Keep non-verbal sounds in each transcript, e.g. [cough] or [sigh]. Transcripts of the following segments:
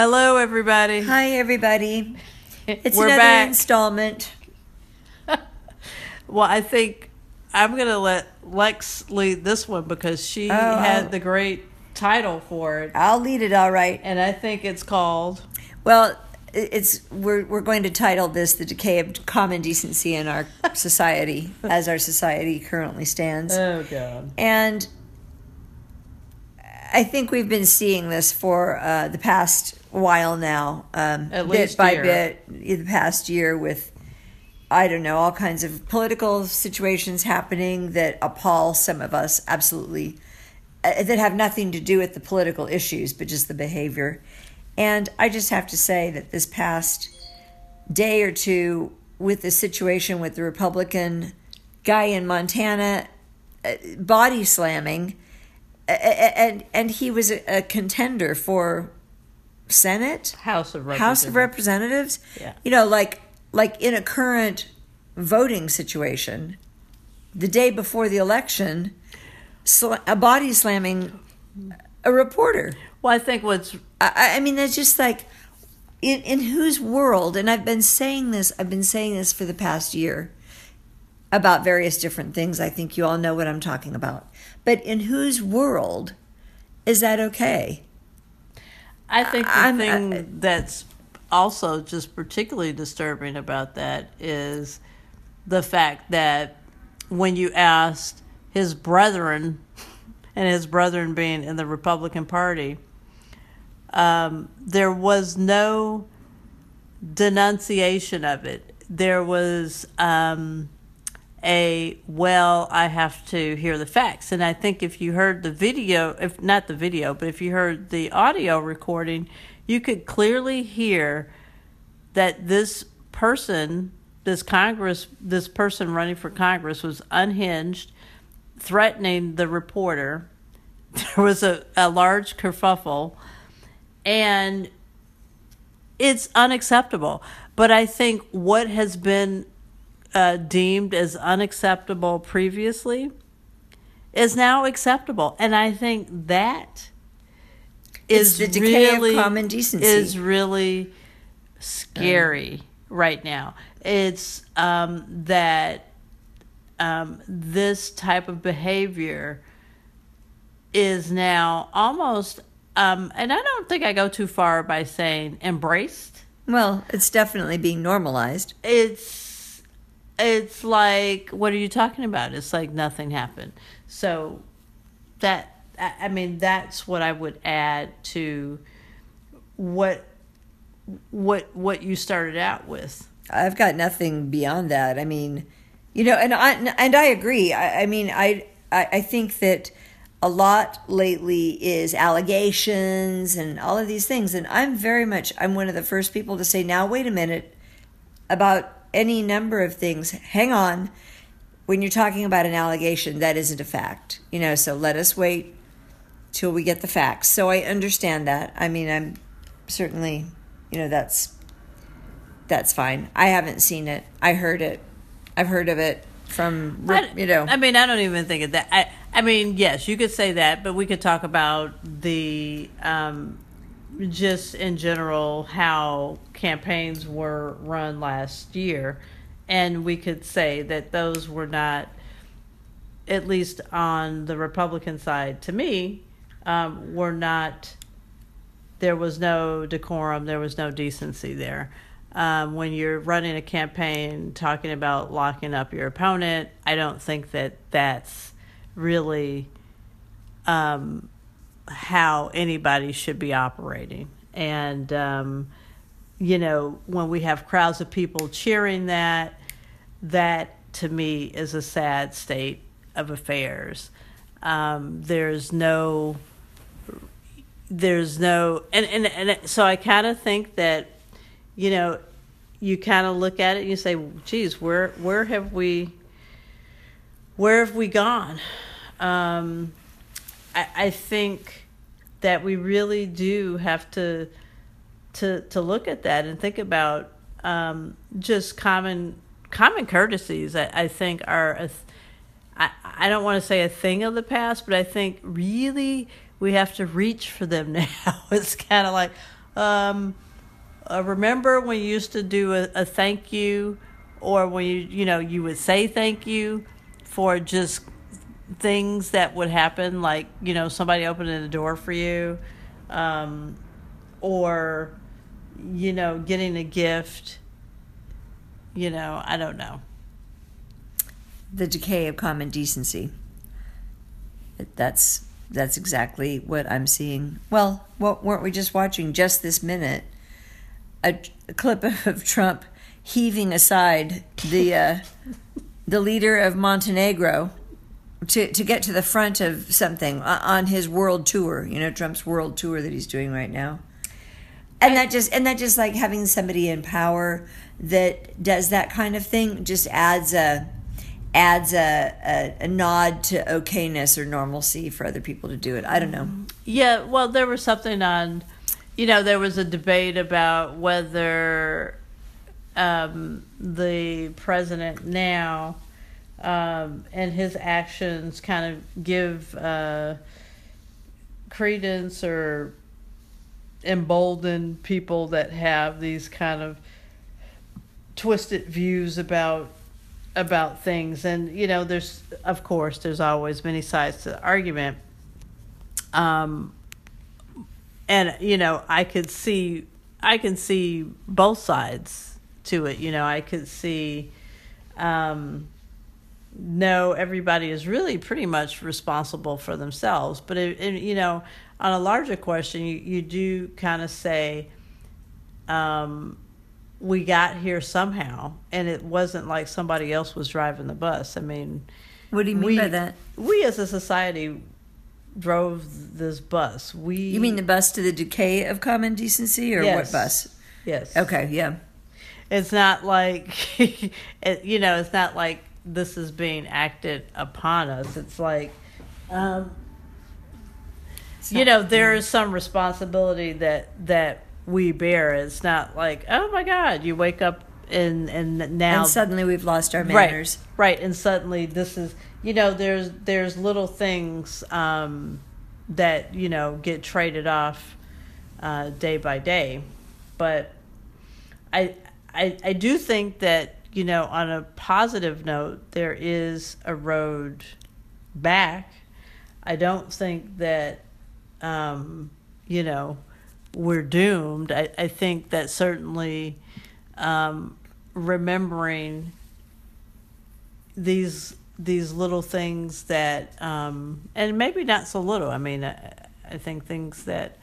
Hello, everybody. Hi, everybody. It's We're another back. installment. [laughs] Well, I think I'm going to let Lex lead this one because she Oh, oh. had oh. the great title for it. I'll lead it all right. And I think it's called Well, i- it's we're we're going to title this "The Decay of Common Decency in Our [laughs] Society," as our society currently stands. Oh, God. And I think we've been seeing this for uh, the past while now, um, At bit least by year. bit, the past year with, I don't know, all kinds of political situations happening that appall some of us absolutely, uh, that have nothing to do with the political issues, but just the behavior. And I just have to say that this past day or two with the situation with the Republican guy in Montana uh, body slamming, and and he was a, contender for Senate, House of Representatives. House of Representatives. Yeah. You know, like like in a current voting situation, the day before the election, sl- a body slamming a reporter. Well, I think what's I- I, mean, it's just like, in, in whose world, and I've been saying this, I've been saying this for the past year about various different things. I think you all know what I'm talking about. But in whose world is that okay? I think the I'm- thing I- that's also just particularly disturbing about that is the fact that when you asked his brethren, and his brethren being in the Republican Party, um, there was no denunciation of it. There was um, a well, I have to hear the facts, and I think if you heard the video, if not the video, but if you heard the audio recording, you could clearly hear that this person, this Congress, this person running for Congress was unhinged, threatening the reporter. [laughs] There was a, a large kerfuffle, and it's unacceptable. But I think what has been uh, deemed as unacceptable previously is now acceptable, and I think that is It's the decay of really common decency. is really scary right now. It's um, that um, this type of behavior is now almost, um, and I don't think I go too far by saying embraced. Well, it's definitely being normalized. It's it's like what are you talking about? It's like nothing happened. So that I mean that's what I would add to what what what you started out with. I've got nothing beyond that. I mean, you know, and I and I agree. I, I mean, I, I I think that a lot lately is allegations and all of these things, and I'm very much I'm one of the first people to say, now wait a minute, about any number of things. Hang on, when you're talking about an allegation, that isn't a fact, you know. So let us wait till we get the facts. So I understand that. I mean, I'm certainly, you know, that's that's fine. I haven't seen it. I heard it. I've heard of it from you know. I mean, I don't even think of that. I, I mean, yes, you could say that, but we could talk about the um, just in general how campaigns were run last year, and we could say that those were not, at least on the Republican side, to me, um, were not. There was no decorum. There was no decency there. Um, when you're running a campaign talking about locking up your opponent, I don't think that that's really um, how anybody should be operating. And, um, you know, when we have crowds of people cheering that, that to me is a sad state of affairs. Um, there's no, there's no, and, and, and so I kind of think that, you know, you kind of look at it and you say, geez, where, where have we, where have we gone? Um, I, I think that we really do have to to to look at that and think about um, just common common courtesies. I, I think are a, I I don't want to say a thing of the past, but I think really we have to reach for them [laughs] now. It's kind of like, um, uh, remember when you used to do a, a thank you, or when you you know you would say thank you for just things that would happen, like you know somebody opening the door for you, um, or you know getting a gift. You know, I don't know. The decay of common decency. That's that's exactly what I'm seeing. Well, what weren't we just watching just this minute? A, a clip [laughs] of Trump heaving aside the uh, the leader of Montenegro to to get to the front of something on his world tour. You know, Trump's world tour that he's doing right now. And that just and that just like having somebody in power that does that kind of thing just adds a adds a, a, a, nod to okayness or normalcy for other people to do it. I don't know. Yeah, well, there was something on, you know, there was a debate about whether um, the president now um, and his actions kind of give uh, credence or embolden people that have these kind of twisted views about about things. And you know there's of course there's always many sides to the argument. Um and you know i could see i can see both sides to it. You know i could see um no everybody is really pretty much responsible for themselves but it, it, you know on a larger question you, you do kind of say um we got here somehow, and it wasn't like somebody else was driving the bus. I mean, what do you mean we, by that? We as a society drove this bus. We You mean the bus to the decay of common decency, or yes. what bus? Yes. Okay. Yeah. It's not like, [laughs] it, you know, it's not like this is being acted upon us. It's like, um, it's you know, there is some responsibility that that we bear. It's not like, oh my God, you wake up and and now and suddenly we've lost our manners. Right, right, and suddenly this is you know there's there's little things um, that you know get traded off uh, day by day, but I I I do think that you know on a positive note there is a road back. I don't think that um, you know we're doomed. I, I think that certainly um, remembering these these little things that um, and maybe not so little. I mean, I, I think things that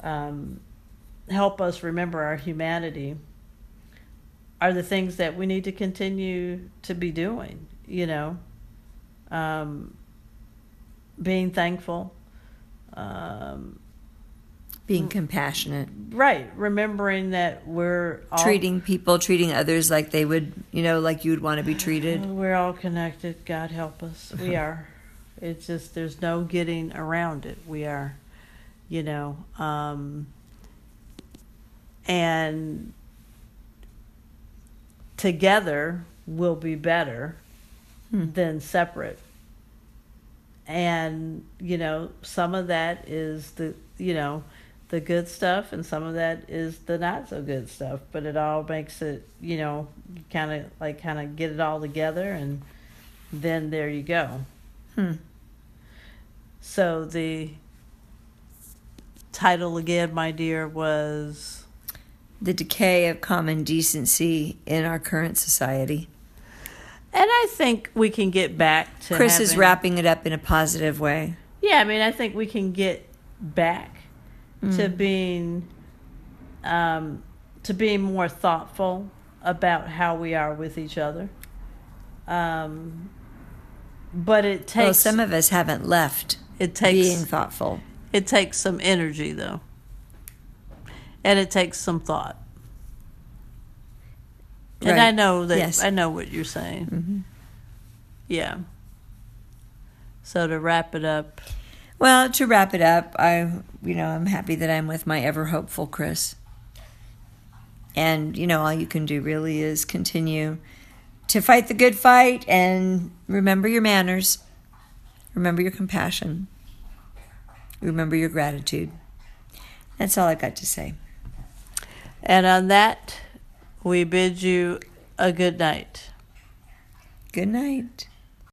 um, help us remember our humanity are the things that we need to continue to be doing. You know, um, being thankful. Um, being compassionate right remembering that we're all, treating people treating others like they would you know like you would want to be treated [sighs] we're all connected god help us we [laughs] are it's just there's no getting around it we are you know um and together we'll be better hmm. than separate and you know some of that is the you know the good stuff and some of that is the not so good stuff but it all makes it you know kind of like kind of get it all together and then there you go hmm. so the title again my dear was the decay of common decency in our current society and i think we can get back to chris having, is wrapping it up in a positive way yeah i mean i think we can get back mm. to being um, to being more thoughtful about how we are with each other. Um, but it takes. Well, some of us haven't left. It takes being thoughtful. It takes some energy, though, and it takes some thought. Right. And I know that yes. I know what you're saying. Mm-hmm. Yeah. So to wrap it up. Well, to wrap it up, I you know I'm happy that I'm with my ever hopeful Chris. And you know all you can do really is continue to fight the good fight and remember your manners. Remember your compassion. Remember your gratitude. That's all I got to say. And on that, we bid you a good night. Good night.